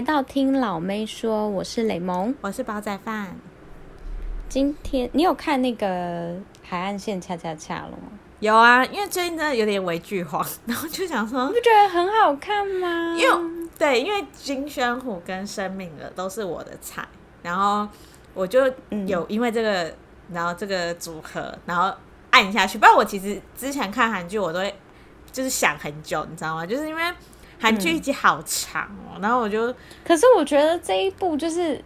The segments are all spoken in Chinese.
来到听老妹说，我是雷蒙，我是煲仔饭。今天你有看那个海岸线恰恰恰了吗？有啊，因为最近真的有点微剧荒，然后就想说，你不觉得很好看吗？因为对，因为金宣虎跟申敏儿都是我的菜，然后我就有因为这个，嗯、然后这个组合，然后按下去。不然我其实之前看韩剧，我都会就是想很久，你知道吗？就是因为韩剧一集好长哦，嗯、然后我就，可是我觉得这一部就是。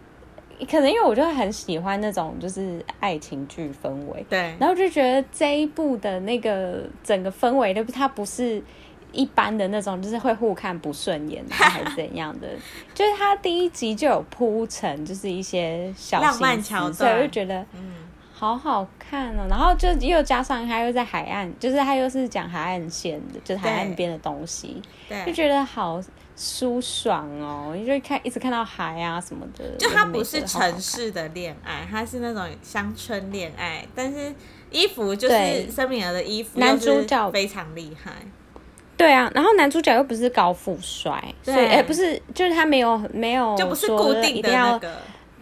可能因为我就很喜欢那种就是爱情剧氛围，对，然后就觉得这一部的那个整个氛围，就是它不是一般的那种，就是会互看不顺眼 还是怎样的，就是它第一集就有铺陈，就是一些小浪漫桥段，所以我就觉得嗯好好看哦，然后就又加上它又在海岸，就是它又是讲海岸线的，就是海岸边的东西，对，就觉得好。舒爽哦，你就看一直看到海啊什么的，就它不是城市的恋爱，它是那种乡村恋爱，但是衣服就是申敏儿的衣服，男主角非常厉害。对啊，然后男主角又不是高富帅，所以，哎，不是，就是他没有没有就不是固定的那个。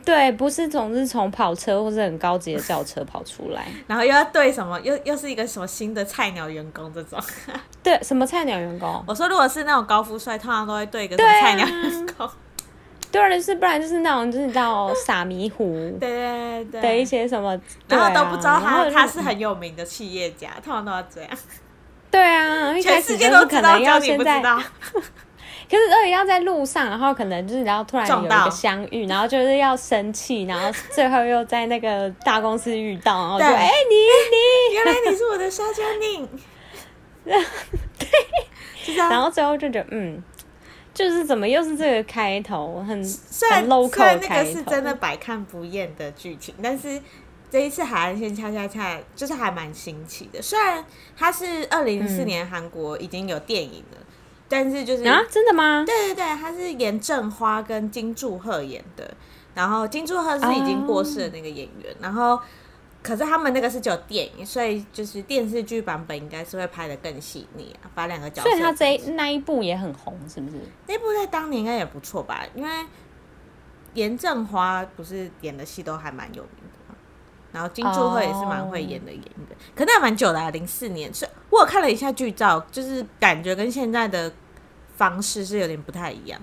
对，不是总是从跑车或是很高级的轿车跑出来，然后又要对什么，又又是一个什么新的菜鸟员工这种。对，什么菜鸟员工？我说，如果是那种高富帅，通常都会对一个什么菜鸟员工。对啊，是不然就是那种就是叫傻迷糊，对对对的一些什么，然后都不知道他他是很有名的企业家，通常都要这样。对啊，全世界都可能要现在。可是二姨要在路上，然后可能就是然后突然有一个相遇，然后就是要生气，然后最后又在那个大公司遇到，然后就哎你你，原来你是我的沙加宁，对，然后最后就觉得嗯，就是怎么又是这个开头，很虽然很 local，虽然那个是真的百看不厌的剧情，但是这一次海岸线恰恰恰就是还蛮新奇的，虽然它是二零零四年韩国已经有电影了。但是就是啊，真的吗？对对对，他是严正花跟金柱赫演的，然后金柱赫是已经过世的那个演员，oh. 然后可是他们那个是只有电影，所以就是电视剧版本应该是会拍的更细腻啊，把两个角色。所以他这那一部也很红，是不是？那部在当年应该也不错吧，因为严正花不是演的戏都还蛮有名的嘛，然后金柱赫也是蛮会演的演员，oh. 可那蛮久的啊，零四年，所以我有看了一下剧照，就是感觉跟现在的。方式是有点不太一样。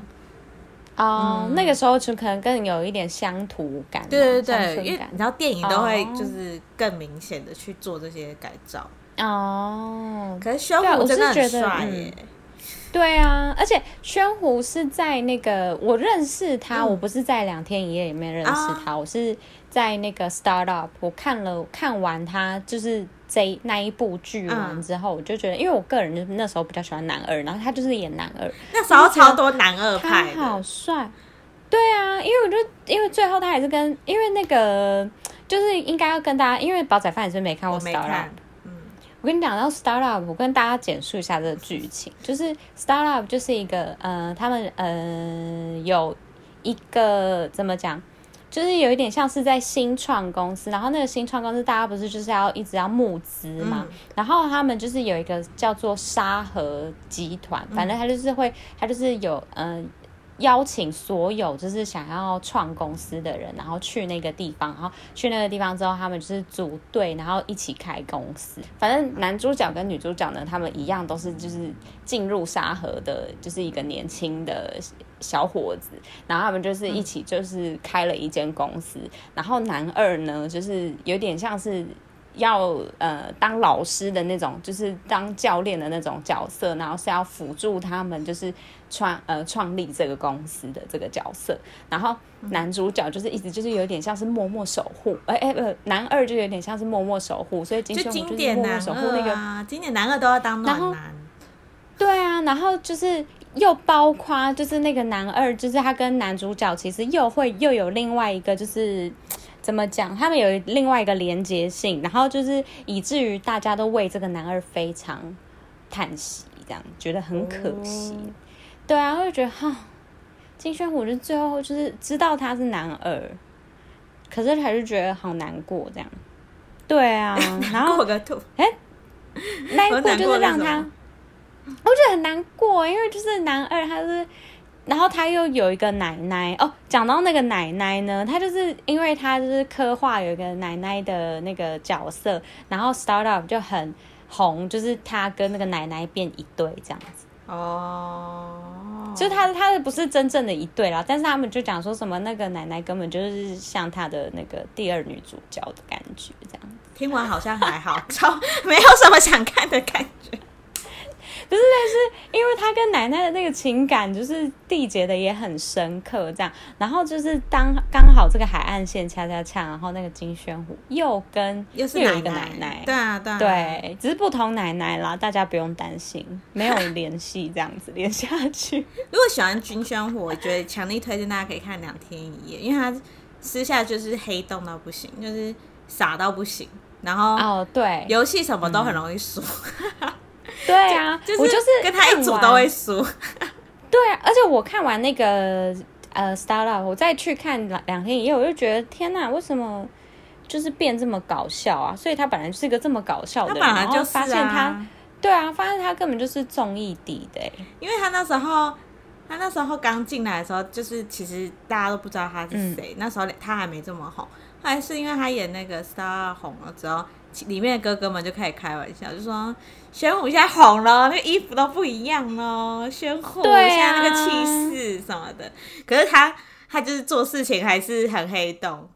哦，嗯、那个时候就可能更有一点乡土感，对对对，因为你知道电影都会就是更明显的去做这些改造。哦。可是宣虎真的很帅耶，对啊，而且宣虎是在那个我认识他，嗯、我不是在两天一夜里面认识他，啊、我是在那个 Startup，我看了看完他就是。这那一部剧完之后，我就觉得，因为我个人就那时候比较喜欢男二，然后他就是演男二，那时候超多男二派，他好帅。对啊，因为我就因为最后他也是跟，因为那个就是应该要跟大家，因为煲仔饭也是没看过 Startup，嗯，我跟你讲到 Startup，我跟大家简述一下这个剧情，就是 Startup 就是一个，呃，他们呃有一个怎么讲？就是有一点像是在新创公司，然后那个新创公司大家不是就是要一直要募资嘛，嗯、然后他们就是有一个叫做沙河集团，反正他就是会，他就是有嗯。呃邀请所有就是想要创公司的人，然后去那个地方，然后去那个地方之后，他们就是组队，然后一起开公司。反正男主角跟女主角呢，他们一样都是就是进入沙河的，就是一个年轻的小伙子，然后他们就是一起就是开了一间公司。然后男二呢，就是有点像是。要呃当老师的那种，就是当教练的那种角色，然后是要辅助他们，就是创呃创立这个公司的这个角色。然后男主角就是一直就是有点像是默默守护，哎哎不男二就有点像是默默守护，所以金宣虎就是默默守护那个啊，经典男二都要当暖男。对啊，然后就是又包括就是那个男二，就是他跟男主角其实又会又有另外一个就是。怎么讲？他们有另外一个连接性，然后就是以至于大家都为这个男二非常叹息，这样觉得很可惜。哦、对啊，我就觉得哈，金宣虎就最后就是知道他是男二，可是还是觉得好难过这样。对啊，然后哎，那一部就是让他，我觉得很难过，因为就是男二他是然后他又有一个奶奶哦，讲到那个奶奶呢，他就是因为他就是刻画有一个奶奶的那个角色，然后 startup 就很红，就是他跟那个奶奶变一对这样子。哦，就是他他的不是真正的一对啦，但是他们就讲说什么那个奶奶根本就是像他的那个第二女主角的感觉这样。听完好像还好，超没有什么想看的感觉。不是，但是因为他跟奶奶的那个情感就是缔结的也很深刻，这样，然后就是当刚好这个海岸线恰恰恰，然后那个金宣虎又跟又是哪一个奶奶，对啊对啊，对，只是不同奶奶啦，大家不用担心，没有联系这样子连下去。如果喜欢金宣虎，我觉得强力推荐大家可以看《两天一夜》，因为他私下就是黑洞到不行，就是傻到不行，然后哦对，游戏什么都很容易输。嗯 对啊，就是、我就是跟他一组都会输。对啊，而且我看完那个呃 Star Love 我再去看两两天一夜，我就觉得天哪，为什么就是变这么搞笑啊？所以他本来就是一个这么搞笑的人，他本来就是、啊、发现他，对啊，发现他根本就是综艺底的，因为他那时候他那时候刚进来的时候，就是其实大家都不知道他是谁，嗯、那时候他还没这么红，还是因为他演那个 Star 红了之后。里面的哥哥们就开始开玩笑，就说宣虎现在红了，那个衣服都不一样了。宣虎现在那个气势什么的，啊、可是他他就是做事情还是很黑洞。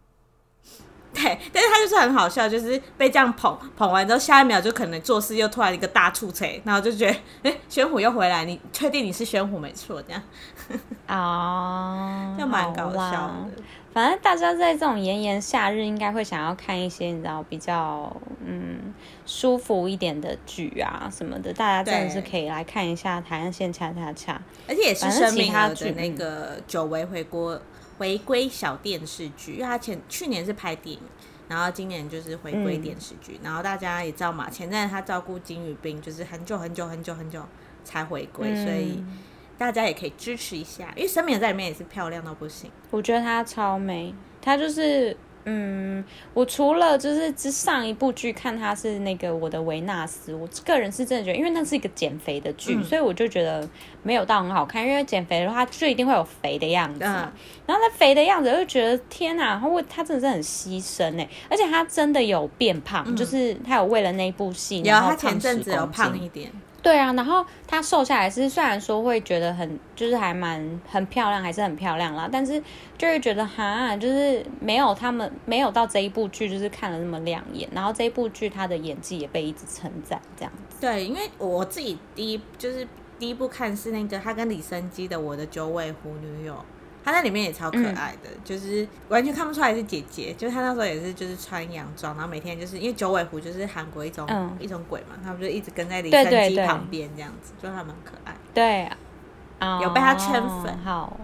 对，但是他就是很好笑，就是被这样捧捧完之后，下一秒就可能做事又突然一个大出锤，然后就觉得哎，玄虎又回来，你确定你是玄虎没错？这样啊，就蛮搞笑的。反正大家在这种炎炎夏日，应该会想要看一些你知道比较嗯舒服一点的剧啊什么的。大家真的是可以来看一下《海岸线恰恰恰》，而且也是生命的那个久违回国回归小电视剧，因为他前去年是拍电影，然后今年就是回归电视剧。嗯、然后大家也知道嘛，前阵他照顾金宇彬，就是很久很久很久很久才回归，嗯、所以。大家也可以支持一下，因为申敏在里面也是漂亮到不行。我觉得她超美，她就是，嗯，我除了就是之上一部剧看她是那个我的维纳斯，我个人是真的觉得，因为那是一个减肥的剧，嗯、所以我就觉得没有到很好看。因为减肥的话，就一定会有肥的样子，嗯、然后他肥的样子，我就觉得天哪，然后他真的是很牺牲哎，而且他真的有变胖，嗯、就是他有为了那部戏，然后他前阵子有胖一点。对啊，然后她瘦下来是虽然说会觉得很就是还蛮很漂亮，还是很漂亮啦，但是就会觉得哈，就是没有他们没有到这一部剧就是看了那么亮眼，然后这一部剧她的演技也被一直称赞这样子。对，因为我自己第一就是第一部看是那个她跟李生基的《我的九尾狐女友》。她在里面也超可爱的，嗯、就是完全看不出来是姐姐。就是她那时候也是，就是穿洋装，然后每天就是因为九尾狐就是韩国一种、嗯、一种鬼嘛，他们就一直跟在李昇基旁边这样子，就还蛮可爱。对，有被她圈粉。哦、好，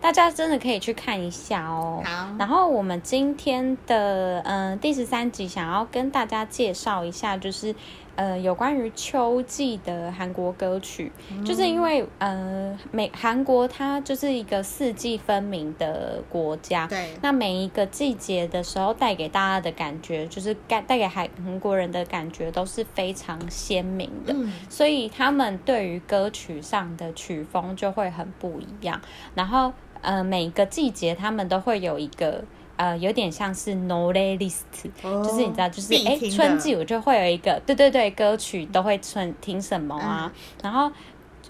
大家真的可以去看一下哦。好，然后我们今天的嗯、呃、第十三集想要跟大家介绍一下，就是。呃，有关于秋季的韩国歌曲，嗯、就是因为呃，每韩国它就是一个四季分明的国家，对，那每一个季节的时候带给大家的感觉，就是带带给韩韩国人的感觉都是非常鲜明的，嗯、所以他们对于歌曲上的曲风就会很不一样。然后呃，每一个季节他们都会有一个。呃，有点像是 no list，就是你知道，就是诶，春季我就会有一个对对对歌曲都会春听什么啊，然后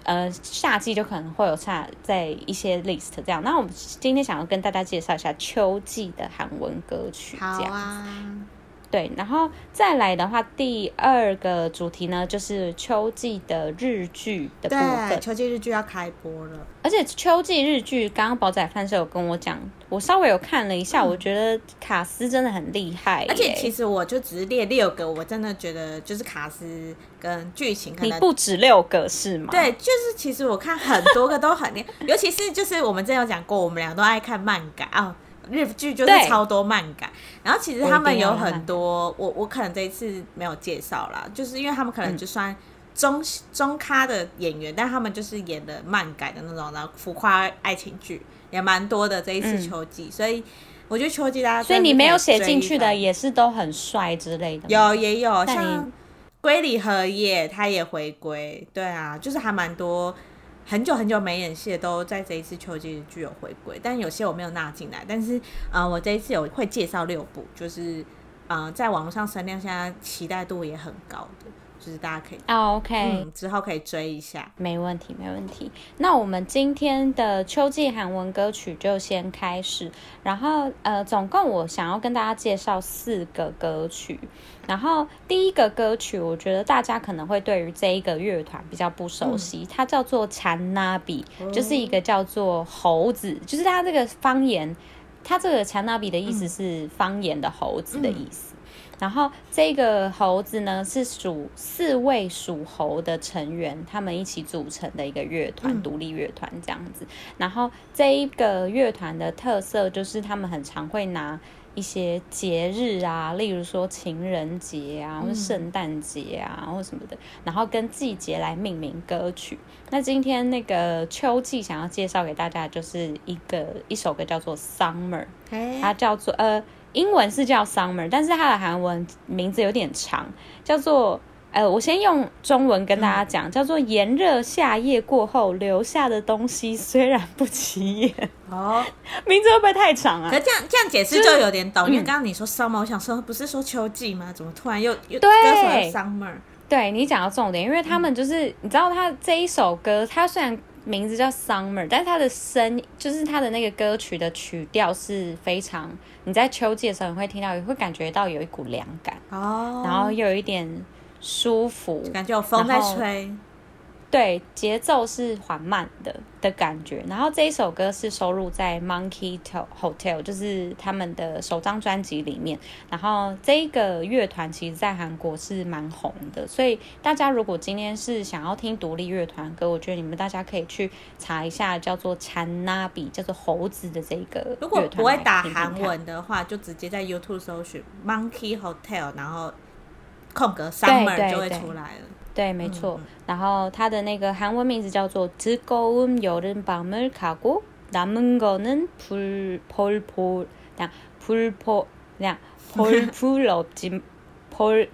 呃，夏季就可能会有夏，在一些 list 这样。那我们今天想要跟大家介绍一下秋季的韩文歌曲，这样。对，然后再来的话，第二个主题呢，就是秋季的日剧的部分。对，秋季日剧要开播了，而且秋季日剧，刚刚宝仔饭是有跟我讲，我稍微有看了一下，嗯、我觉得卡斯真的很厉害。而且其实我就只是列六个，我真的觉得就是卡斯跟剧情可能，你不止六个是吗？对，就是其实我看很多个都很厉害，尤其是就是我们之前有讲过，我们俩都爱看漫改啊。日剧就是超多漫改，然后其实他们有很多，我我，可能这一次没有介绍啦，就是因为他们可能就算中、嗯、中咖的演员，但他们就是演的漫改的那种然后浮夸爱情剧也蛮多的。这一次秋季，嗯、所以我觉得秋季大家，所以你没有写进去的也是都很帅之类的，有也有像龟梨和也他也回归，对啊，就是还蛮多。很久很久没演戏的，都在这一次秋季剧有回归，但有些我没有纳进来。但是，呃，我这一次有会介绍六部，就是，呃，在网络上声量现在期待度也很高的。就是大家可以，啊，OK。之后可以追一下，没问题没问题。那我们今天的秋季韩文歌曲就先开始，然后呃总共我想要跟大家介绍四个歌曲，然后第一个歌曲我觉得大家可能会对于这一个乐团比较不熟悉，它叫做缠拉比，就是一个叫做猴子，就是它这个方言。它这个缠拉比的意思是方言的猴子的意思。然后这个猴子呢，是属四位属猴的成员，他们一起组成的一个乐团，独立乐团这样子。然后这一个乐团的特色就是他们很常会拿一些节日啊，例如说情人节啊，或者圣诞节啊，或什么的，然后跟季节来命名歌曲。那今天那个秋季想要介绍给大家，就是一个一首歌叫做《Summer》，它叫做呃。英文是叫 Summer，但是它的韩文名字有点长，叫做呃，我先用中文跟大家讲，嗯、叫做炎热夏夜过后留下的东西 虽然不起眼哦，名字会不会太长啊？可这样这样解释就有点懂，因为刚刚你说 Summer，、嗯、我想说不是说秋季吗？怎么突然又又歌手 Summer？对，你讲到重点，因为他们就是、嗯、你知道他这一首歌，他虽然。名字叫 Summer，但是它的声就是它的那个歌曲的曲调是非常，你在秋季的时候你会听到，也会感觉到有一股凉感哦，然后又有一点舒服，感觉有风在吹。对，节奏是缓慢的的感觉。然后这一首歌是收录在 Monkey Hotel，就是他们的首张专辑里面。然后这个乐团其实在韩国是蛮红的，所以大家如果今天是想要听独立乐团歌，我觉得你们大家可以去查一下，叫做 Chanabi，叫做猴子的这个。如果不会打韩文的话，就直接在 YouTube 搜寻 Monkey Hotel，然后空格 Summer 就会出来了。对，没错。嗯、然后它的那个韩文名字叫做즐거운여름밤을가고남은거는풀펄펄 그냥풀펄그냥펄풀없지펄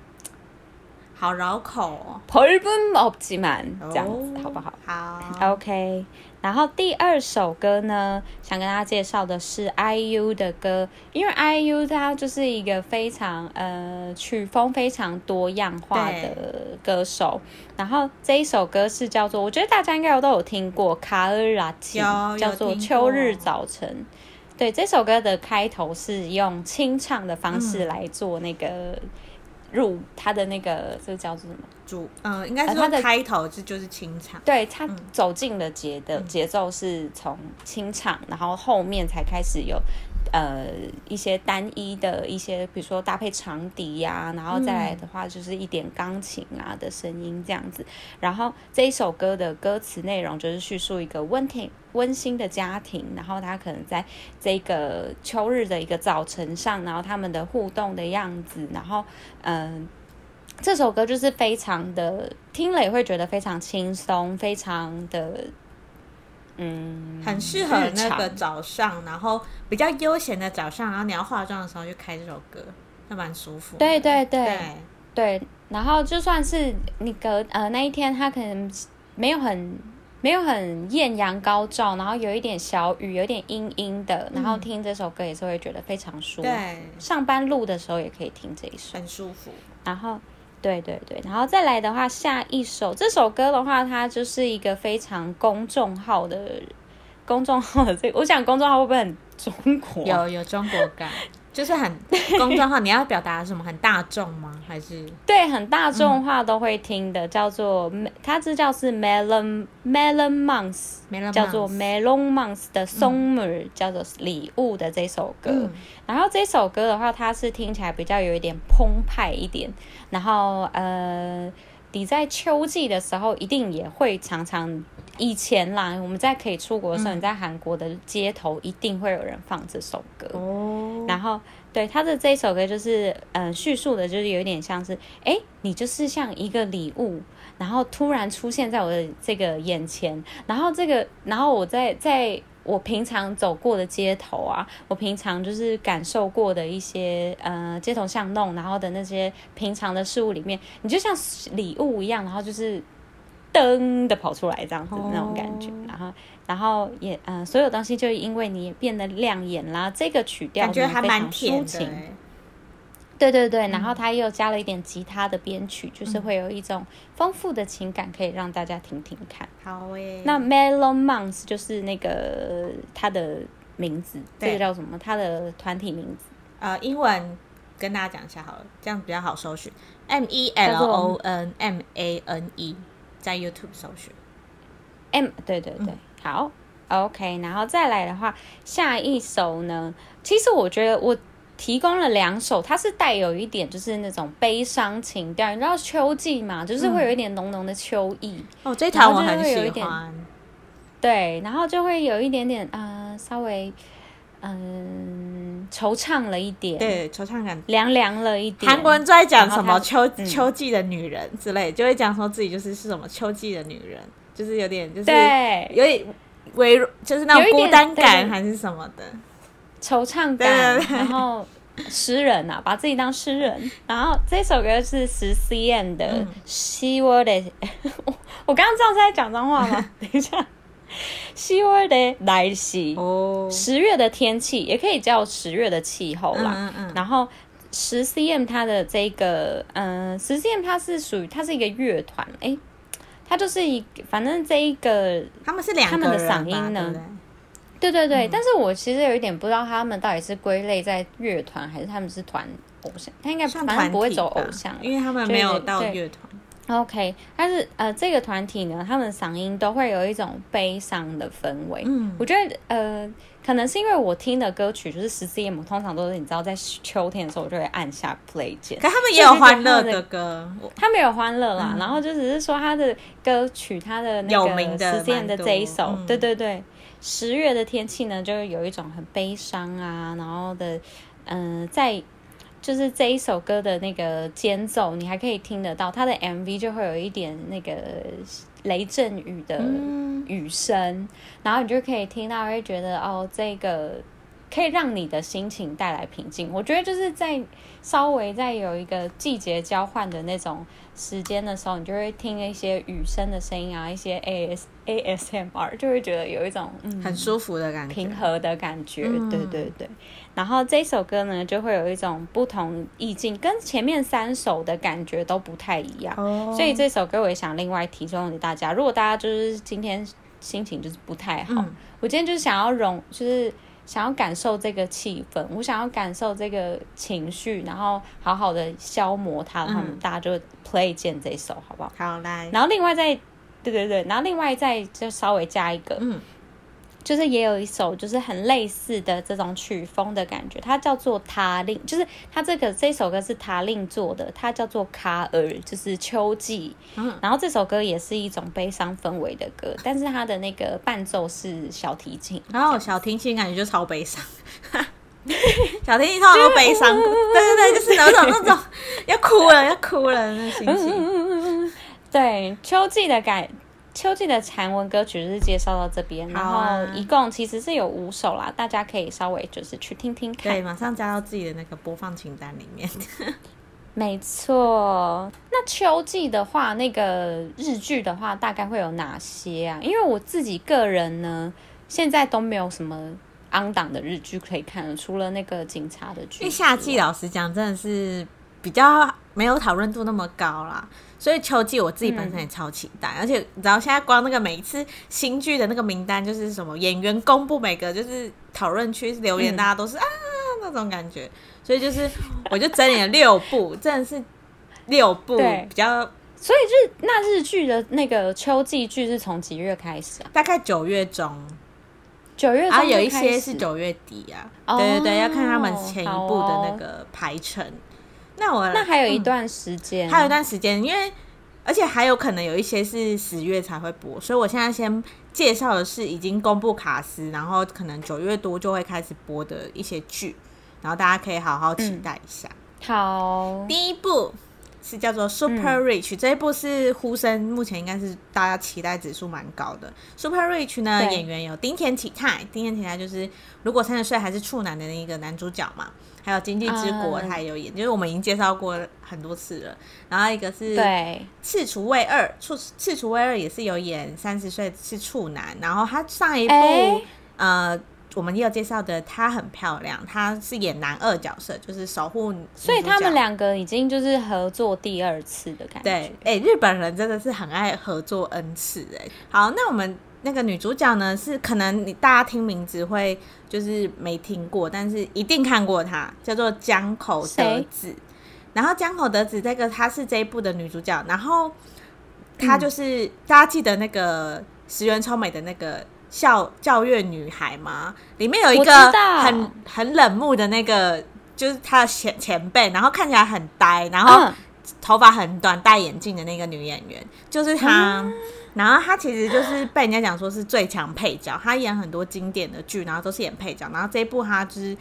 好绕口哦，펄은없지만这样子，好不好？好，OK。 然后第二首歌呢，想跟大家介绍的是 IU 的歌，因为 IU 它就是一个非常呃曲风非常多样化的歌手。然后这一首歌是叫做，我觉得大家应该都有听过《卡尔拉奇》，叫做《秋日早晨》。对，这首歌的开头是用清唱的方式来做那个。嗯入他的那个，这个叫做什么？主，嗯，应该是他的开头是就是清唱。对，他走进了节的节奏是从清唱，然后后面才开始有。呃，一些单一的一些，比如说搭配长笛呀、然后再来的话就是一点钢琴啊的声音这样子。然后这一首歌的歌词内容就是叙述一个温馨温馨的家庭，然后他可能在这个秋日的一个早晨上，然后他们的互动的样子。然后，嗯、这首歌就是非常的听了也会觉得非常轻松，非常的。嗯，很适合那个早上，然后比较悠闲的早上，然后你要化妆的时候就开这首歌，那蛮舒服。对对对对，对，然后就算是你隔呃那一天，他可能没有很没有很艳阳高照，然后有一点小雨，有一点阴阴的，然后听这首歌也是会觉得非常舒服。对，上班路的时候也可以听这一首，很舒服。然后。对对对，然后再来的话，下一首这首歌的话，它就是一个非常公众号的公众号的这个，我想公众号会不会很中国？有有中国感。就是很公众化，你要表达什么？很大众吗？还是对，很大众化都会听的，嗯、叫做它这叫是 Melon Melon Month，, Melon Month 叫做 Melon Month 的 Summer，、嗯、叫做礼物的这首歌。嗯、然后这首歌的话，它是听起来比较有一点澎湃一点。然后呃，你在秋季的时候，一定也会常常。以前啦，我们在可以出国的时候，嗯、你在韩国的街头一定会有人放这首歌。哦，然后对他的这一首歌就是，嗯、呃，叙述的就是有点像是，哎，你就是像一个礼物，然后突然出现在我的这个眼前，然后这个，然后我在在。我平常走过的街头啊，我平常就是感受过的一些呃街头巷弄，然后的那些平常的事物里面，你就像礼物一样，然后就是。噔的跑出来这样子的那种感觉，然后然后也嗯、呃，所有东西就因为你也变得亮眼啦。这个曲调感觉还蛮抒情。对对对，然后他又加了一点吉他的编曲，嗯、就是会有一种丰富的情感，可以让大家听听看。好诶，那 Melon Monks 就是那个他的名字，这个叫什么？他的团体名字？呃，英文跟大家讲一下好了，这样比较好搜寻。M E L O N M A N E，在 YouTube 搜寻。M，对对对，嗯、好，OK。然后再来的话，下一首呢？其实我觉得我。提供了两首，它是带有一点就是那种悲伤情调，你知道秋季嘛，就是会有一点浓浓的秋意。嗯、哦，这条我很喜欢。对，然后就会有一点点呃，稍微嗯惆怅了一点，对，惆怅感凉凉了一点。韩国人在讲什么秋秋季的女人之类，就会讲说自己就是是什么秋季的女人，就是有点就是对，有点微弱，就是那种孤单感还是什么的。惆怅感，然后诗人啊，把自己当诗人。然后这首歌是十 cm 的希沃的，我刚刚这样是在讲脏话吗？等一下，希沃的来袭哦，十月的天气也可以叫十月的气候啦。嗯嗯。然后十 cm 它的这个，嗯，十 cm 它是属于它是一个乐团，哎，它就是一，反正这一个他们是两个人，他们的嗓音呢？对对对，嗯、但是我其实有一点不知道他们到底是归类在乐团还是他们是团偶像，他应该反正不会走偶像，因为他们没有到乐团。OK，但是呃，这个团体呢，他们嗓音都会有一种悲伤的氛围。嗯，我觉得呃，可能是因为我听的歌曲就是十 cm，通常都是你知道在秋天的时候我就会按下 play 键。可他们也有欢乐的歌，他们有欢乐啦，嗯、然后就只是说他的歌曲，他的那个十 cm 的这一首，嗯、对对对。十月的天气呢，就是有一种很悲伤啊，然后的，嗯、呃，在就是这一首歌的那个间奏，你还可以听得到，它的 MV 就会有一点那个雷阵雨的雨声，嗯、然后你就可以听到，会觉得哦，这个可以让你的心情带来平静。我觉得就是在稍微在有一个季节交换的那种。时间的时候，你就会听一些雨声的声音啊，一些 A S A S M R，就会觉得有一种、嗯、很舒服的感觉，平和的感觉。嗯、对对对。然后这首歌呢，就会有一种不同意境，跟前面三首的感觉都不太一样。哦、所以这首歌我也想另外提供给大家。如果大家就是今天心情就是不太好，嗯、我今天就是想要融，就是。想要感受这个气氛，我想要感受这个情绪，然后好好的消磨它，他们、嗯、大家就 play 键这一首，好不好？好来，然后另外再，对对对，然后另外再就稍微加一个，嗯。就是也有一首就是很类似的这种曲风的感觉，它叫做塔令，就是它这个这首歌是塔令做的，它叫做卡尔，就是秋季。嗯，然后这首歌也是一种悲伤氛围的歌，但是它的那个伴奏是小提琴，然后小提琴感觉就超悲伤，小提琴超多悲伤，对对对，就是那种那种要哭了要哭了那心情，对秋季的感。秋季的韩文歌曲是介绍到这边，然后一共其实是有五首啦，大家可以稍微就是去听听看。对，马上加到自己的那个播放清单里面。没错，那秋季的话，那个日剧的话，大概会有哪些啊？因为我自己个人呢，现在都没有什么 on 档的日剧可以看了，除了那个警察的剧。因为夏季老实讲，真的是比较没有讨论度那么高啦。所以秋季我自己本身也超期待，嗯、而且你知道现在光那个每一次新剧的那个名单就是什么演员公布，每个就是讨论区留言，大家都是、嗯、啊那种感觉。所以就是我就整理了六部，真的是六部比较。所以日那日剧的那个秋季剧是从几月开始啊？大概九月中，九月中，有一些是九月底啊。哦、对对对，要看他们前一部的那个排程。那我那还有一段时间，嗯，还有一段时间，因为而且还有可能有一些是十月才会播，所以我现在先介绍的是已经公布卡司，然后可能九月多就会开始播的一些剧，然后大家可以好好期待一下。嗯、好，第一部是叫做 Super Rich，嗯、这一部是呼声目前应该是大家期待指数蛮高的。Super Rich 呢，对演员有丁田启太，町田启太就是如果三十岁还是处男的那个男主角嘛。还有《经济之国》他也有演，嗯、就是我们已经介绍过很多次了。然后一个是对《赤烛卫二》，赤赤烛卫二也是有演三十岁是处男。然后他上一部、欸、呃。我们也有介绍的，她很漂亮，她是演男二角色，就是守护。所以他们两个已经就是合作第二次的感觉。对，哎、欸，日本人真的是很爱合作 N 次哎。好，那我们那个女主角呢，是可能你大家听名字会就是没听过，但是一定看过她，叫做江口德子。然后江口德子这个她是这一部的女主角，然后她就是、嗯、大家记得那个石原聪美的那个。校教育女孩吗？里面有一个很很冷漠的那个，就是她的前前辈，然后看起来很呆，然后头发很短，戴眼镜的那个女演员，就是她。嗯、然后她其实就是被人家讲说是最强配角，她演很多经典的剧，然后都是演配角。然后这一部她就是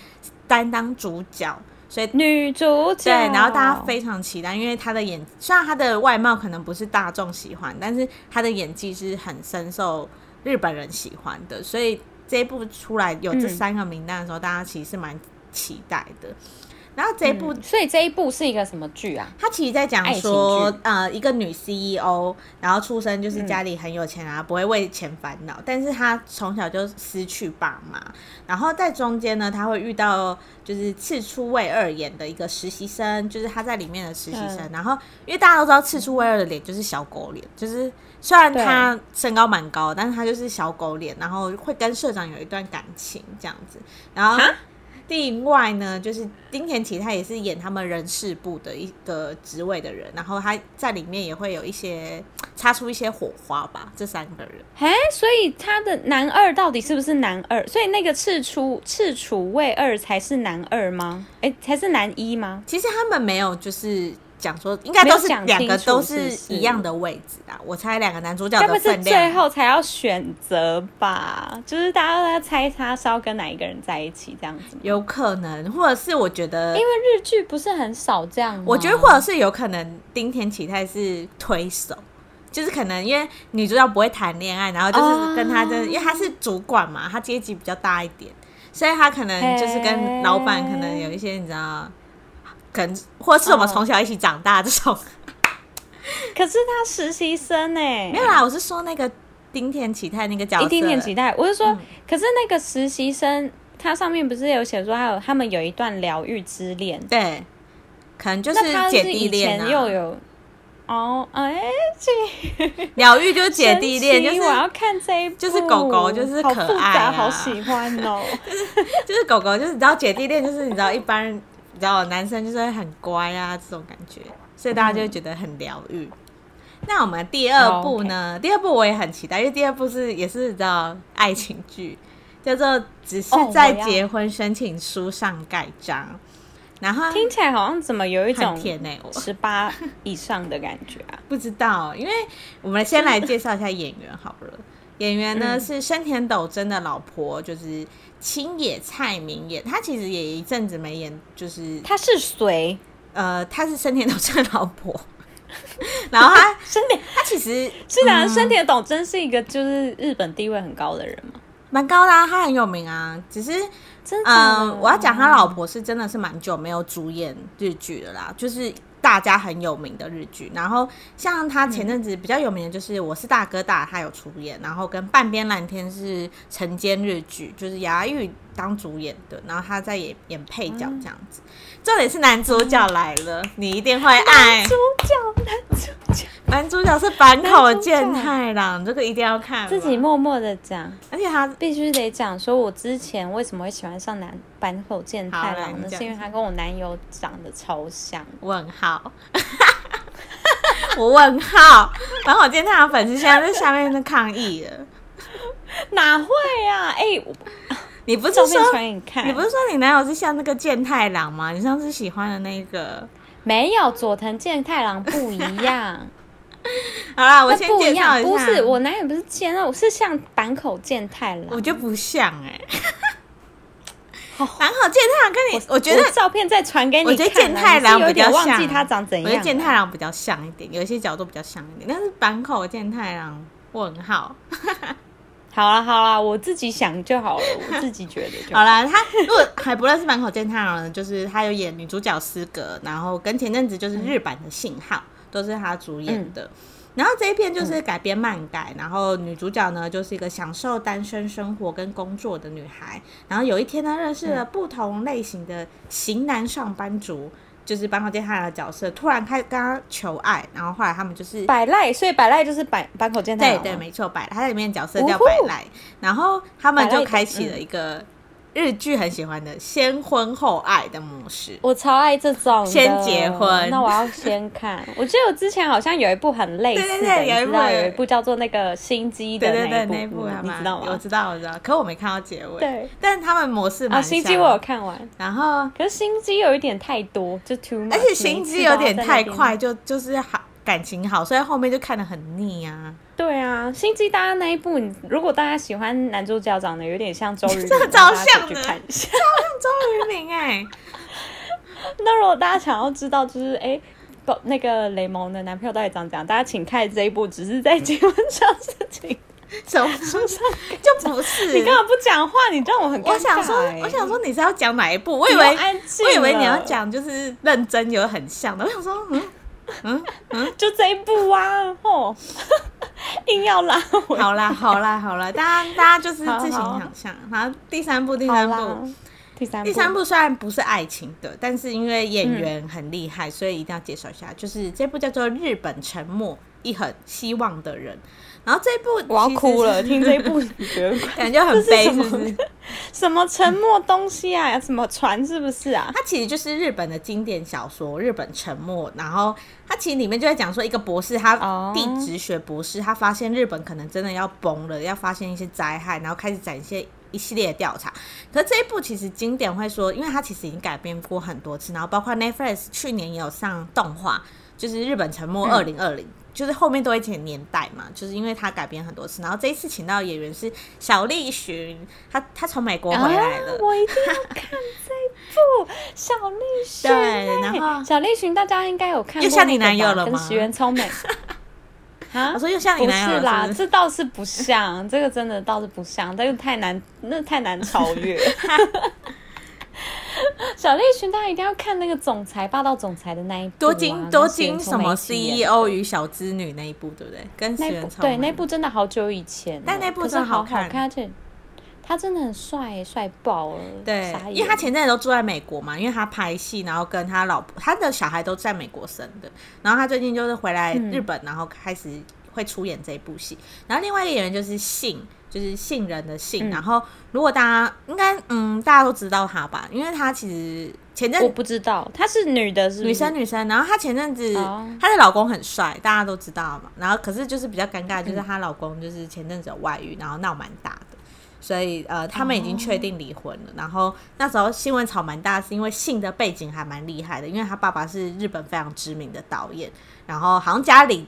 担当主角，所以女主角。对，然后大家非常期待，因为她的演虽然她的外貌可能不是大众喜欢，但是她的演技是很深受。日本人喜欢的，所以这一部出来有这三个名单的时候，嗯、大家其实是蛮期待的。然后这一部、嗯，所以这一部是一个什么剧啊？他其实在讲说，呃，一个女 CEO，然后出生就是家里很有钱啊，嗯、不会为钱烦恼，但是她从小就失去爸妈，然后在中间呢，她会遇到就是赤出卫二演的一个实习生，就是她在里面的实习生。嗯、然后因为大家都知道赤出卫二的脸就是小狗脸，就是虽然他身高蛮高，但是他就是小狗脸，然后会跟社长有一段感情这样子，然后。另外呢，就是丁田启他也是演他们人事部的一个职位的人，然后他在里面也会有一些擦出一些火花吧。这三个人，哎，所以他的男二到底是不是男二？所以那个赤出赤楚卫二才是男二吗？哎，才是男一吗？其实他们没有，就是。讲说应该都是两个都是一样的位置啊，我猜两个男主角的分量，最后才要选择吧，就是大家都在猜他是要跟哪一个人在一起这样子，有可能，或者是我觉得，因为日剧不是很少这样，我觉得或者是有可能丁田启泰是推手，就是可能因为女主角不会谈恋爱，然后就是跟他的，因为他是主管嘛，他阶级比较大一点，所以他可能就是跟老板可能有一些你知道。可能，或是我们从小一起长大这种。可是他实习生呢？没有啦，我是说那个丁田启泰那个角色。丁田启泰，我是说，嗯、可是那个实习生，他上面不是有写说，还有他们有一段疗愈之恋。对，可能就是姐弟恋、啊、又有哦，哎，疗愈就是姐弟恋，就是我要看这一部，就是狗狗就是可爱、啊好，好喜欢哦。就是就是狗狗，就是你知道姐弟恋，就是你知道一般。你知道男生就是很乖啊，这种感觉，所以大家就会觉得很疗愈。嗯、那我们第二部呢？Oh. 第二部我也很期待，因为第二部是也是你知道爱情剧，叫做《只是在结婚申请书上盖章》。Oh, 然后听起来好像怎么有一种甜呢？十八 以上的感觉啊？不知道，因为我们先来介绍一下演员好了。演员呢、嗯、是生田斗真的老婆，就是。青野菜名演，他其实也一阵子没演，就是他是谁？呃，他是生田斗真的老婆，然后他生田，他其实是的，生田斗真是一个就是日本地位很高的人嘛，蛮高的、啊，他很有名啊。只是，嗯、呃，我要讲他老婆是真的是蛮久没有主演日剧了啦，就是。大家很有名的日剧，然后像他前阵子比较有名的就是《我是大哥大》，他有出演，然后跟《半边蓝天》是晨间日剧，就是牙玉当主演的，然后他在演演配角这样子。重点是男主角来了，嗯、你一定会爱。男主角，男主角，男主角是坂口健太郎，这个一定要看。自己默默的讲，而且他必须得讲，说我之前为什么会喜欢上男坂口健太郎呢？是因为他跟我男友长得超像。问号，我 问号，坂口健太郎粉丝现在在下面在抗议了。哪会啊？哎、欸。你不是说你，你不是说你男友是像那个健太郎吗？你上次喜欢的那个没有，佐藤健太郎不一样。好啦，我先介绍一下，不是我男友不是健啊，我是像坂口健太郎，我就不像哎、欸。坂口健太郎跟你，我，我觉得我照片再传给你，我觉得健太郎比较像，忘记他长怎样。我觉得健太郎比较像一点，有一些角度比较像一点，但是坂口健太郎问号。好啦好啦，我自己想就好了，我自己觉得就好。好啦，他如果还不认识坂口健太郎呢，就是他有演女主角思格，然后跟前阵子就是日版的信号、嗯、都是他主演的。嗯、然后这一片就是改编漫改，嗯、然后女主角呢就是一个享受单身生活跟工作的女孩，然后有一天呢认识了不同类型的型男上班族。嗯就是坂口健太郎的角色突然开始跟他求爱，然后后来他们就是百赖，所以百赖就是坂坂口健太郎。对对，没错，百他在里面的角色叫百赖，然后他们就开启了一个。日剧很喜欢的先婚后爱的模式，我超爱这种。先结婚，那我要先看。我记得我之前好像有一部很类似的，对对对，有一部有一部叫做那个心机的那一部，那部你知道吗？我知道，我知道，可我没看到结尾。对，但是他们模式啊。心机我有看完，然后可是心机有一点太多，就 too much，而且心机有点太快，就就是好感情好，所以后面就看得很腻啊。对啊，心机大家那一部，如果大家喜欢男主角长得有点像周渝民，超像的，超像周渝民哎。那如果大家想要知道，就是哎，那个雷蒙的男朋友到底长怎样，大家请看这一部，只是在结婚上事情，什么书上就不是。你干嘛不讲话？你让我很。我想说，我想说你是要讲哪一部？我以为，我以为你要讲就是认真有很像的。我想说，嗯。嗯嗯，就这一步啊，哦，硬要拉回。好啦好啦好啦，大家大家就是自行想象。好，第三部第三部第三部第三部虽然不是爱情的，但是因为演员很厉害，所以一定要介绍一下。就是这部叫做《日本沉默一很希望的人》。然后这一部我要哭了，听这一部 感觉很悲，是不是？什么沉默东西啊？什么船是不是啊？它其实就是日本的经典小说《日本沉没》，然后它其实里面就在讲说一个博士，他地质学博士，他发现日本可能真的要崩了，要发现一些灾害，然后开始展现一系列的调查。可是这一部其实经典会说，因为它其实已经改编过很多次，然后包括 Netflix 去年也有上动画，就是《日本沉没二零二零》。就是后面都会写年代嘛，就是因为他改编很多次，然后这一次请到的演员是小栗旬，他他从美国回来了，啊，我一定要看这部小栗旬。对，然后小栗旬大家应该有看过，又像你男友了吗？跟石原聪美 啊，我说又像你男友了是不是？是啦，这倒是不像，这个真的倒是不像，但是太难，那太难超越。小栗旬，他一定要看那个总裁霸道总裁的那一部，啊，多金多金什么 CEO 与小资女那一部，对不对？跟那部对那部真的好久以前，但那部真的好看，好看，他真的很帅，帅爆了。对，因为他前阵子都住在美国嘛，因为他拍戏，然后跟他老婆，他的小孩都在美国生的，然后他最近就是回来日本，嗯、然后开始会出演这一部戏。然后另外一个演员就是信。就是杏仁的杏，嗯、然后如果大家应该嗯，大家都知道她吧，因为她其实前阵我不知道她是女的是是，女生女生，然后她前阵子她的老公很帅，大家都知道嘛，然后可是就是比较尴尬，就是她老公就是前阵子有外遇，然后闹蛮大的，所以呃他们已经确定离婚了。哦、然后那时候新闻炒蛮大，是因为杏的背景还蛮厉害的，因为他爸爸是日本非常知名的导演，然后好像家里。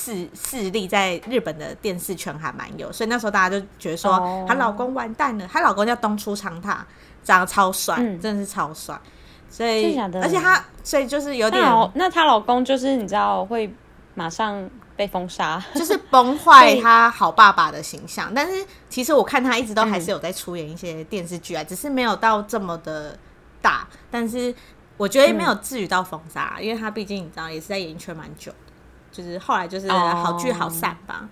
势势力在日本的电视圈还蛮有，所以那时候大家就觉得说她老公完蛋了。她、oh. 老公叫东出昌大，长得超帅，嗯、真的是超帅。所以，而且她，所以就是有点，那她老公就是你知道会马上被封杀，就是崩坏 他好爸爸的形象。但是其实我看他一直都还是有在出演一些电视剧啊，嗯、只是没有到这么的大。但是我觉得没有至于到封杀，嗯、因为他毕竟你知道也是在演艺圈蛮久。就是后来就是好聚好散吧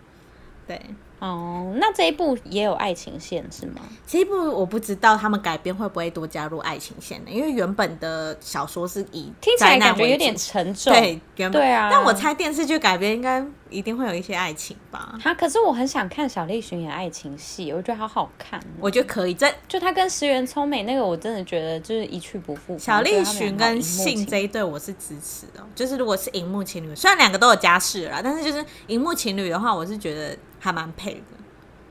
对。哦，那这一部也有爱情线是吗？这一部我不知道他们改编会不会多加入爱情线呢，因为原本的小说是以听起来感觉有点沉重，对，原本对啊。但我猜电视剧改编应该一定会有一些爱情吧？哈，可是我很想看小栗旬演爱情戏，我觉得好好看。我觉得可以，这就他跟石原聪美那个，我真的觉得就是一去不复。小栗旬跟信这一对，我是支持的。就是如果是荧幕情侣，虽然两个都有家室了啦，但是就是荧幕情侣的话，我是觉得。还蛮配的，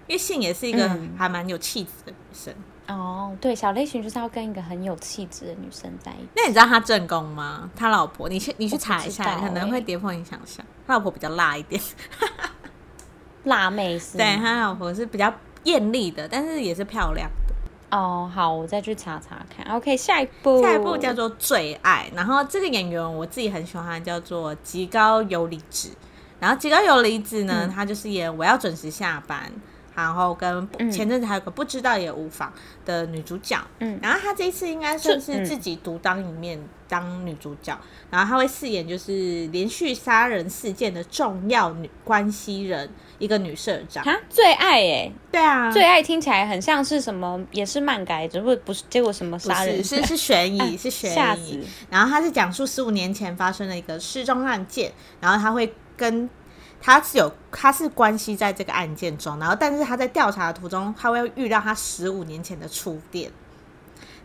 因为信也是一个还蛮有气质的女生。嗯、哦，对，小类型就是要跟一个很有气质的女生在一起。那你知道他正宫吗？他老婆，你去你去查一下，欸、可能会跌破你想象。他老婆比较辣一点，辣妹是？对，他老婆是比较艳丽的，但是也是漂亮的。哦，好，我再去查查看。OK，下一部，下一部叫做《最爱》，然后这个演员我自己很喜欢，叫做吉高由里子。然后吉高由里子呢，嗯、他就是演我要准时下班，然后跟前阵子还有个不知道也无妨的女主角，嗯，然后她这一次应该算是自己独当一面当女主角，嗯、然后她会饰演就是连续杀人事件的重要女关系人，一个女社长。啊，最爱哎，对啊，最爱听起来很像是什么，也是漫改，只不过不是结果什么杀人，是是悬疑，是悬疑，啊、然后她是讲述十五年前发生的一个失踪案件，然后她会跟。他是有，他是关系在这个案件中，然后但是他在调查的途中，他会遇到他十五年前的初恋，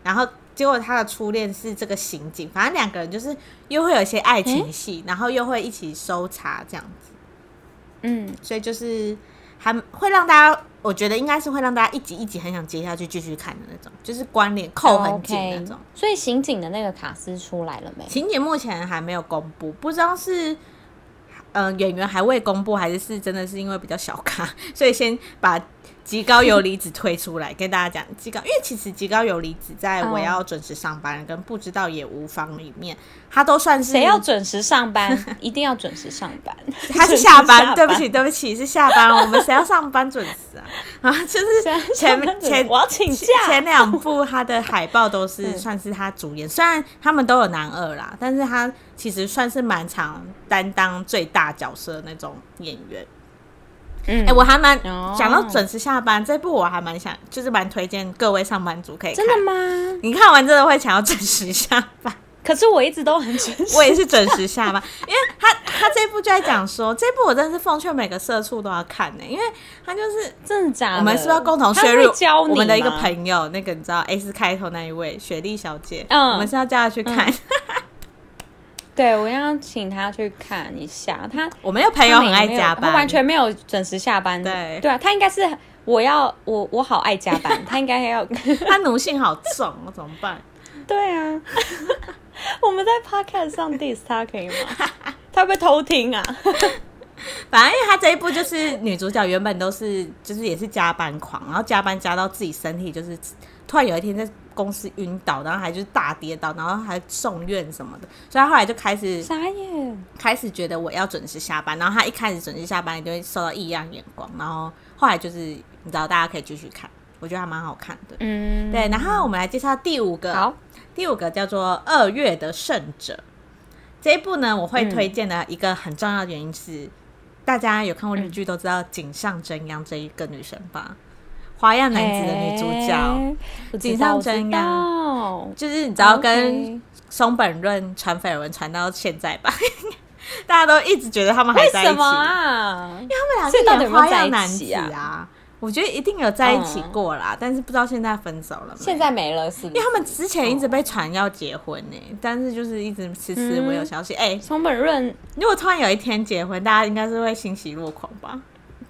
然后结果他的初恋是这个刑警，反正两个人就是又会有一些爱情戏，欸、然后又会一起搜查这样子，嗯，所以就是还会让大家，我觉得应该是会让大家一集一集很想接下去继续看的那种，就是关联扣很紧那种。Okay. 所以刑警的那个卡斯出来了没？刑警目前还没有公布，不知道是。嗯、演员还未公布，还是是真的是因为比较小咖，所以先把吉高游离子推出来跟大家讲极高，因为其实极高游离子在我要准时上班跟不知道也无妨里面，他都算是谁要准时上班，一定要准时上班，他是下班，下班。对不起对不起是下班，我们谁要上班准时啊？啊，就是前前我要请假，前两部他的海报都是算是他主演，虽然他们都有男二啦，但是他其实算是蛮常担当最大角色的那种演员。嗯，哎、欸，我还蛮讲到准时下班、哦、这部，我还蛮想，就是蛮推荐各位上班族可以看。真的吗？你看完真的会想要准时下班？可是我一直都很准时，我也是准时下班，因为他他这部就在讲说，这部我真的是奉劝每个社畜都要看呢、欸，因为他就是真的假的？我们是不是要共同削弱我们的一个朋友，那个你知道 S 开头那一位雪莉小姐，嗯，我们是要叫她去看。嗯 对，我要请他去看一下。他我没有朋友很爱加班，他完全没有准时下班。对对啊，他应该是我要我我好爱加班，他应该要 他奴性好重，我怎么办？对啊，我们在 Podcast 上 diss 他可以吗？他会不会偷听啊？反正因为他这一部就是女主角原本都是就是也是加班狂，然后加班加到自己身体就是突然有一天在。公司晕倒，然后还就是大跌倒，然后还送院什么的，所以他后来就开始傻眼，开始觉得我要准时下班。然后他一开始准时下班，你就会受到异样眼光。然后后来就是你知道，大家可以继续看，我觉得还蛮好看的。嗯，对。然后我们来介绍第五个，好，第五个叫做《二月的胜者》这一部呢，我会推荐的一个很重要的原因是，嗯、大家有看过日剧都知道井上真央这一个女生吧。花样男子的女主角井上真央，就是你知道跟松本润传绯闻传到现在吧？大家都一直觉得他们还在一起啊？因为他们俩是演花样男子啊，我觉得一定有在一起过啦，但是不知道现在分手了没？现在没了是？因为他们之前一直被传要结婚呢，但是就是一直迟迟没有消息。哎，松本润如果突然有一天结婚，大家应该是会欣喜若狂吧？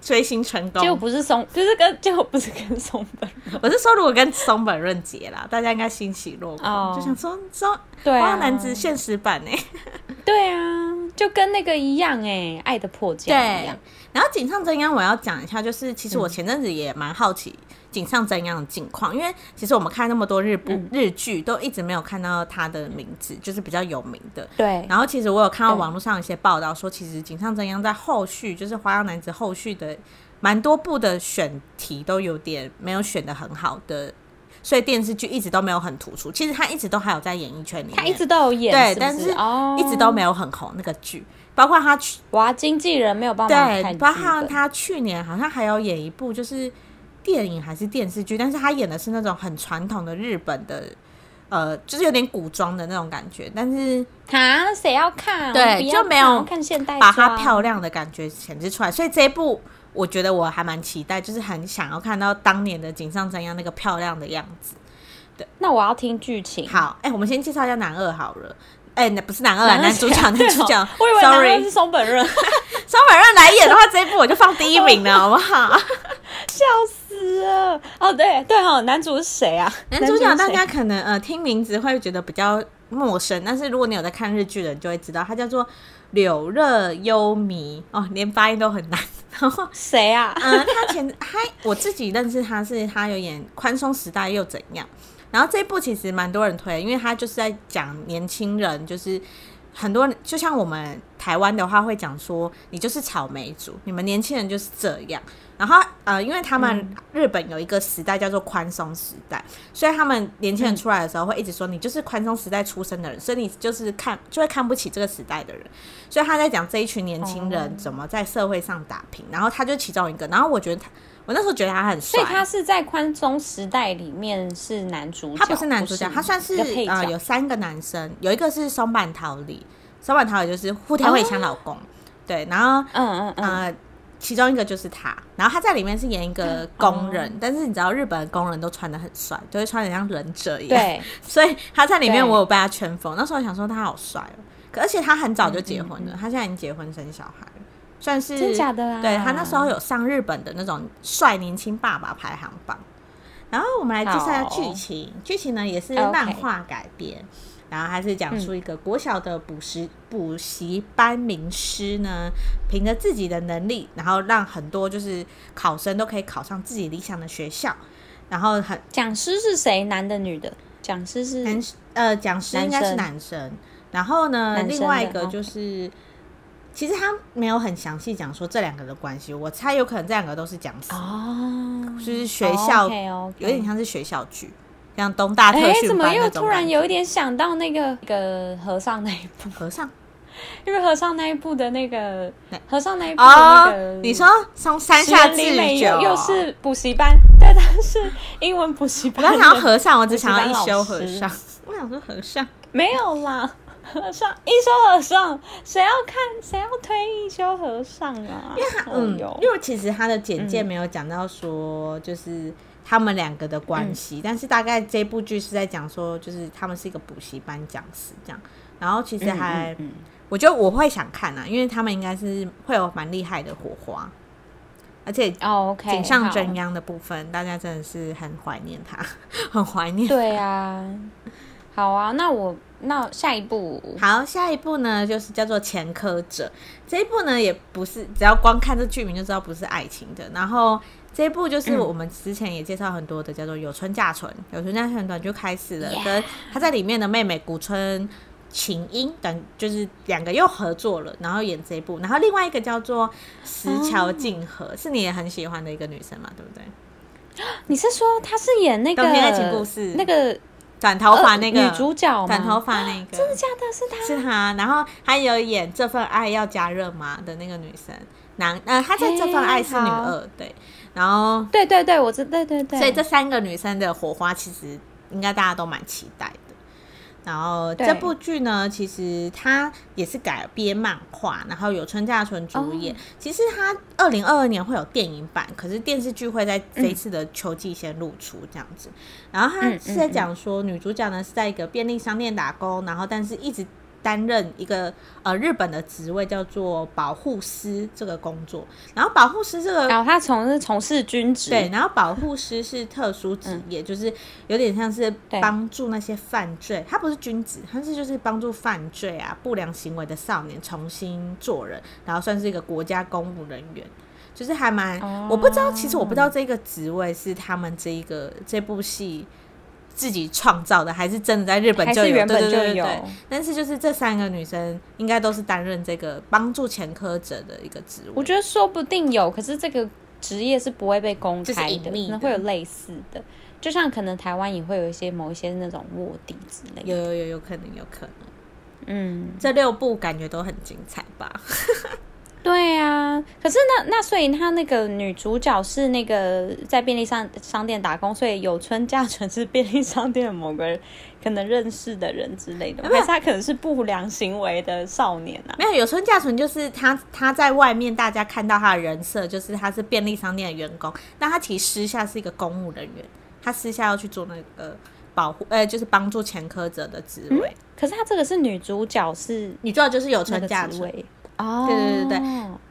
追星成功，就不是松，就是跟就不是跟松本润。我是说，如果跟松本润结啦，大家应该欣喜若狂，oh, 就想说说，对啊，男子现实版哎，对啊，就跟那个一样哎，爱的迫降一样。然后井上真央，我要讲一下，就是其实我前阵子也蛮好奇。嗯井上真央的近况，因为其实我们看那么多日部、嗯、日剧，都一直没有看到他的名字，就是比较有名的。对。然后其实我有看到网络上一些报道说，其实井上真央在后续，就是《花样男子》后续的蛮多部的选题都有点没有选的很好的，所以电视剧一直都没有很突出。其实他一直都还有在演艺圈里面，他一直都有演，对，但是一直都没有很红那个剧，包括他去哇，经纪人没有办法对，包括他去年好像还有演一部就是。电影还是电视剧，但是他演的是那种很传统的日本的，呃，就是有点古装的那种感觉。但是啊，谁要看？对，就没有看现代，把它漂亮的感觉显示出来。所以这一部，我觉得我还蛮期待，就是很想要看到当年的井上真央那个漂亮的样子。对，那我要听剧情。好，哎、欸，我们先介绍一下男二好了。哎、欸，那不是男二，男主角，男主角。我以为男二是松本润，松本润来演的话，这一部我就放第一名了，好不好？笑死了！哦，对对哦，男主是谁啊？男主角大家可能呃听名字会觉得比较陌生，但是如果你有在看日剧的，你就会知道他叫做柳热幽弥哦，连发音都很难。然后谁啊？嗯，他前他我自己认识他是他有演《宽松时代又怎样》。然后这一部其实蛮多人推，因为他就是在讲年轻人，就是很多就像我们台湾的话会讲说，你就是草莓族，你们年轻人就是这样。然后呃，因为他们日本有一个时代叫做宽松时代，嗯、所以他们年轻人出来的时候会一直说，你就是宽松时代出生的人，所以你就是看就会看不起这个时代的人。所以他在讲这一群年轻人怎么在社会上打拼，然后他就其中一个。然后我觉得他，我那时候觉得他很帅。所以他是在宽松时代里面是男主角，他不是男主角，他算是呃有三个男生，有一个是松坂桃李，松坂桃李就是户田惠梨香老公，哦、对，然后嗯嗯嗯。呃其中一个就是他，然后他在里面是演一个工人，嗯、但是你知道日本的工人都穿的很帅，都会穿的像忍者一样，对，所以他在里面我有被他圈粉。那时候我想说他好帅哦，可而且他很早就结婚了，嗯嗯嗯。他现在已经结婚生小孩了，算是真假的啊？对，他那时候有上日本的那种帅年轻爸爸排行榜。然后我们来介绍下剧情，剧好情呢也是漫画改编。然后还是讲述一个国小的补习补习班名师呢，凭着自己的能力，然后让很多就是考生都可以考上自己理想的学校。然后很讲师是谁？男的女的？讲师是男呃，讲师应该是男生。男生然后呢，另外一个就是，其实他没有很详细讲说这两个的关系。我猜有可能这两个都是讲师哦，就是学校、哦、okay, okay 有点像是学校剧。像东大特训班怎么又突然有一点想到那个那个和尚那一部？和尚，因为和尚那一部的那个和尚那一部的那个，你说从山下智久又是补习班，对，但是英文补习班。我想要和尚，我只想要一休和尚。我想说和尚没有啦，和尚一休和尚，谁要看？谁要推一休和尚啊？因为他嗯，因为其实他的简介没有讲到说就是。他们两个的关系，嗯、但是大概这部剧是在讲说，就是他们是一个补习班讲师这样，然后其实还，我觉得我会想看啊，因为他们应该是会有蛮厉害的火花，而且哦，井上真央的部分，大家真的是很怀念他，很怀念。对啊，好啊，那我那下一部，好，下一部呢就是叫做《前科者》，这一部呢也不是，只要光看这剧名就知道不是爱情的，然后。这一部就是我们之前也介绍很多的，叫做有村架纯《有村架纯》，有村架纯就开始了跟他在里面的妹妹古村琴音等，就是两个又合作了，然后演这一部。然后另外一个叫做石桥静河，oh. 是你也很喜欢的一个女生嘛，对不对？你是说她是演那个《冬天爱情故事》那个短头发那个、呃、女主角吗？短头发那个，真的假的？是她？是她。然后还有演这份爱要加热吗的那个女生，男呃，她在这份爱是女二对。然后，对对对，我知对对对，所以这三个女生的火花其实应该大家都蛮期待的。然后这部剧呢，其实它也是改编漫画，然后有春架纯主演。其实它二零二二年会有电影版，可是电视剧会在这一次的秋季先露出这样子。然后它是在讲说，女主角呢是在一个便利商店打工，然后但是一直。担任一个呃日本的职位叫做保护师这个工作，然后保护师这个，然后他从事从事军职，对，然后保护师是特殊职业，嗯、就是有点像是帮助那些犯罪，他不是军职，他是就是帮助犯罪啊不良行为的少年重新做人，然后算是一个国家公务人员，就是还蛮，哦、我不知道，其实我不知道这个职位是他们这一个这部戏。自己创造的还是真的在日本就有，原本就有，对对对对，但是就是这三个女生应该都是担任这个帮助前科者的一个职务。我觉得说不定有，可是这个职业是不会被公开的，可能会有类似的，就像可能台湾也会有一些某一些那种卧底之类的。有有有有可能有可能，嗯，这六部感觉都很精彩吧。对呀、啊，可是那那所以他那个女主角是那个在便利商商店打工，所以有村架纯是便利商店某个人可能认识的人之类的，还是他可能是不良行为的少年啊？没有，有村架纯就是他他在外面大家看到他的人设就是他是便利商店的员工，但他其实私下是一个公务人员，他私下要去做那个保护呃就是帮助前科者的职位、嗯。可是他这个是女主角是女主角就是有村架纯。哦，对对对对，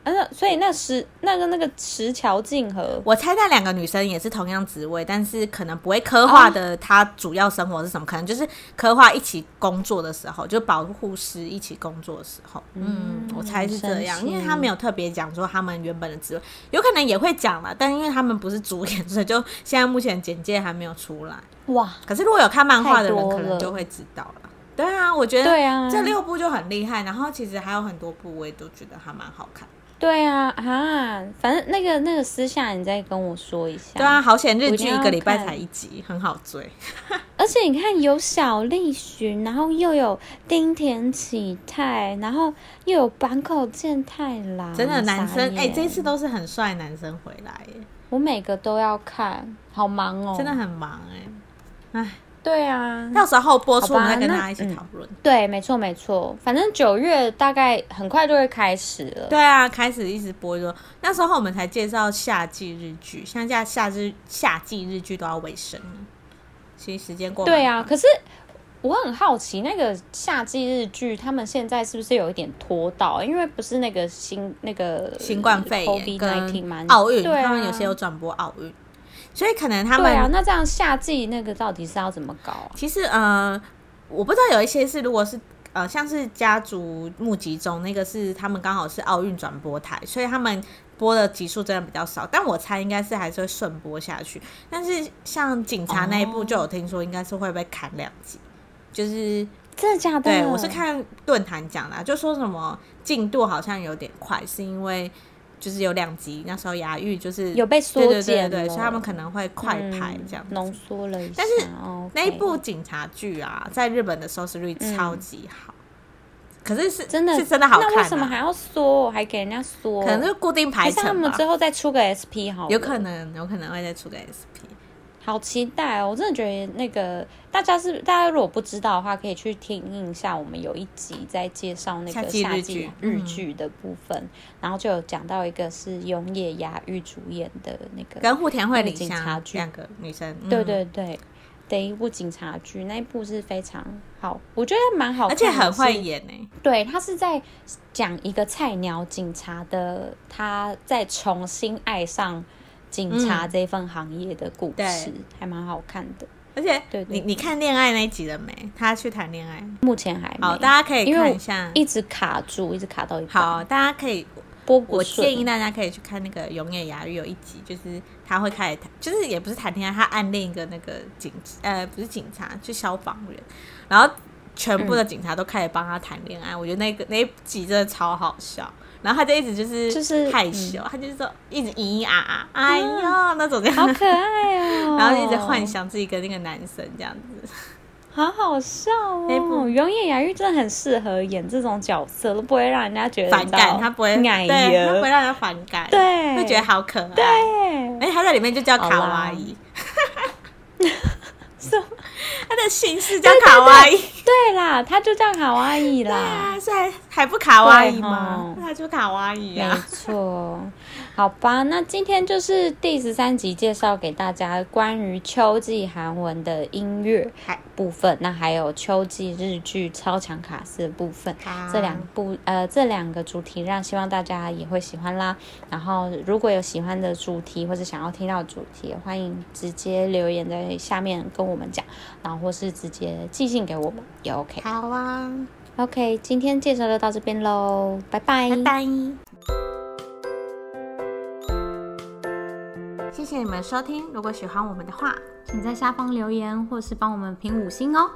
呃，所以那石那个那个石桥静和，我猜那两个女生也是同样职位，但是可能不会刻画的，她主要生活是什么？可能就是刻画一起工作的时候，就保护师一起工作的时候。嗯，我猜是这样，因为他没有特别讲说他们原本的职位，有可能也会讲了，但因为他们不是主演，所以就现在目前简介还没有出来。哇，可是如果有看漫画的人，可能就会知道了。对啊，我觉得对啊，这六部就很厉害。然后其实还有很多部我也都觉得还蛮好看。对啊，啊，反正那个那个私下你再跟我说一下。对啊，好险日剧一个礼拜才一集，很好追。而且你看，有小栗旬，然后又有丁田启太，然后又有坂口健太郎，真的男生哎、欸，这次都是很帅男生回来耶。我每个都要看，好忙哦，真的很忙哎，哎。对啊，到时候播出，我们再跟大家一起讨论。嗯。对，没错没错，反正九月大概很快就会开始了。对啊，开始一直播就那时候我们才介绍夏季日剧，现在夏日夏季日剧都要尾声了。其实时间过。对啊，可是我很好奇，那个夏季日剧他们现在是不是有一点拖到？因为不是那个新那个新冠肺炎跟奥运，对啊，他们有些有转播奥运。所以可能他们对啊，那这样夏季那个到底是要怎么搞啊？其实呃，我不知道有一些是，如果是呃，像是家族募集中那个是他们刚好是奥运转播台，所以他们播的集数真的比较少。但我猜应该是还是会顺播下去。但是像警察那一部就有听说应该是会被砍两集，哦、就是真的假的？对，我是看论坛讲的，就说什么进度好像有点快，是因为。就是有两集，那时候牙玉就是有被缩减，对对对，所以他们可能会快拍这样浓缩了一下。但是那一部警察剧啊，在日本的收视率超级好，可是是真的是真的好看。那为什么还要缩？还给人家缩？可能就是固定排程吧。他们之后再出个 SP 好，有可能有可能会再出个 SP。好期待哦！我真的觉得那个大家是大家如果不知道的话，可以去听一下。我们有一集在介绍那个夏季日剧的部分，嗯、然后就有讲到一个是永野芽郁主演的那个跟户田惠梨警察剧，两个女生。嗯、对对对，的一部警察剧，那一部是非常好，我觉得蛮好看，而且很会演呢。对，他是在讲一个菜鸟警察的，他在重新爱上。警察这份行业的故事还蛮好看的，而且你你看恋爱那一集了没？他去谈恋爱，目前还没。好，大家可以看一下，一直卡住，一直卡到一半。好，大家可以播。我建议大家可以去看那个永野芽郁有一集，就是他会开始谈，就是也不是谈恋爱，他暗恋一个那个警，呃，不是警察，是消防员，然后全部的警察都开始帮他谈恋爱。我觉得那个那一集真的超好笑。然后他就一直就是就是害羞，他就是说一直咿咿啊啊，哎呦那种这样，好可爱哦。然后一直幻想自己跟那个男生这样子，好好笑哦。永野雅玉真的很适合演这种角色，都不会让人家觉得反感，他不会，对，他不会让人家反感，对，会觉得好可爱。对，而且他在里面就叫卡哇伊。他的姓氏叫卡哇伊，对啦，他就叫卡哇伊啦。对啊，现在还不卡哇伊吗？他就卡哇伊啊。没错，好吧，那今天就是第十三集介绍给大家关于秋季韩文的音乐部分，那还有秋季日剧超强卡司的部分，这两部呃这两个主题，让希望大家也会喜欢啦。然后如果有喜欢的主题或者想要听到主题，欢迎直接留言在下面跟我们讲，然后或是直接寄信给我们也 OK。好啊，OK，今天介绍就到这边喽，拜拜，拜拜。谢谢你们收听，如果喜欢我们的话，请在下方留言或是帮我们评五星哦。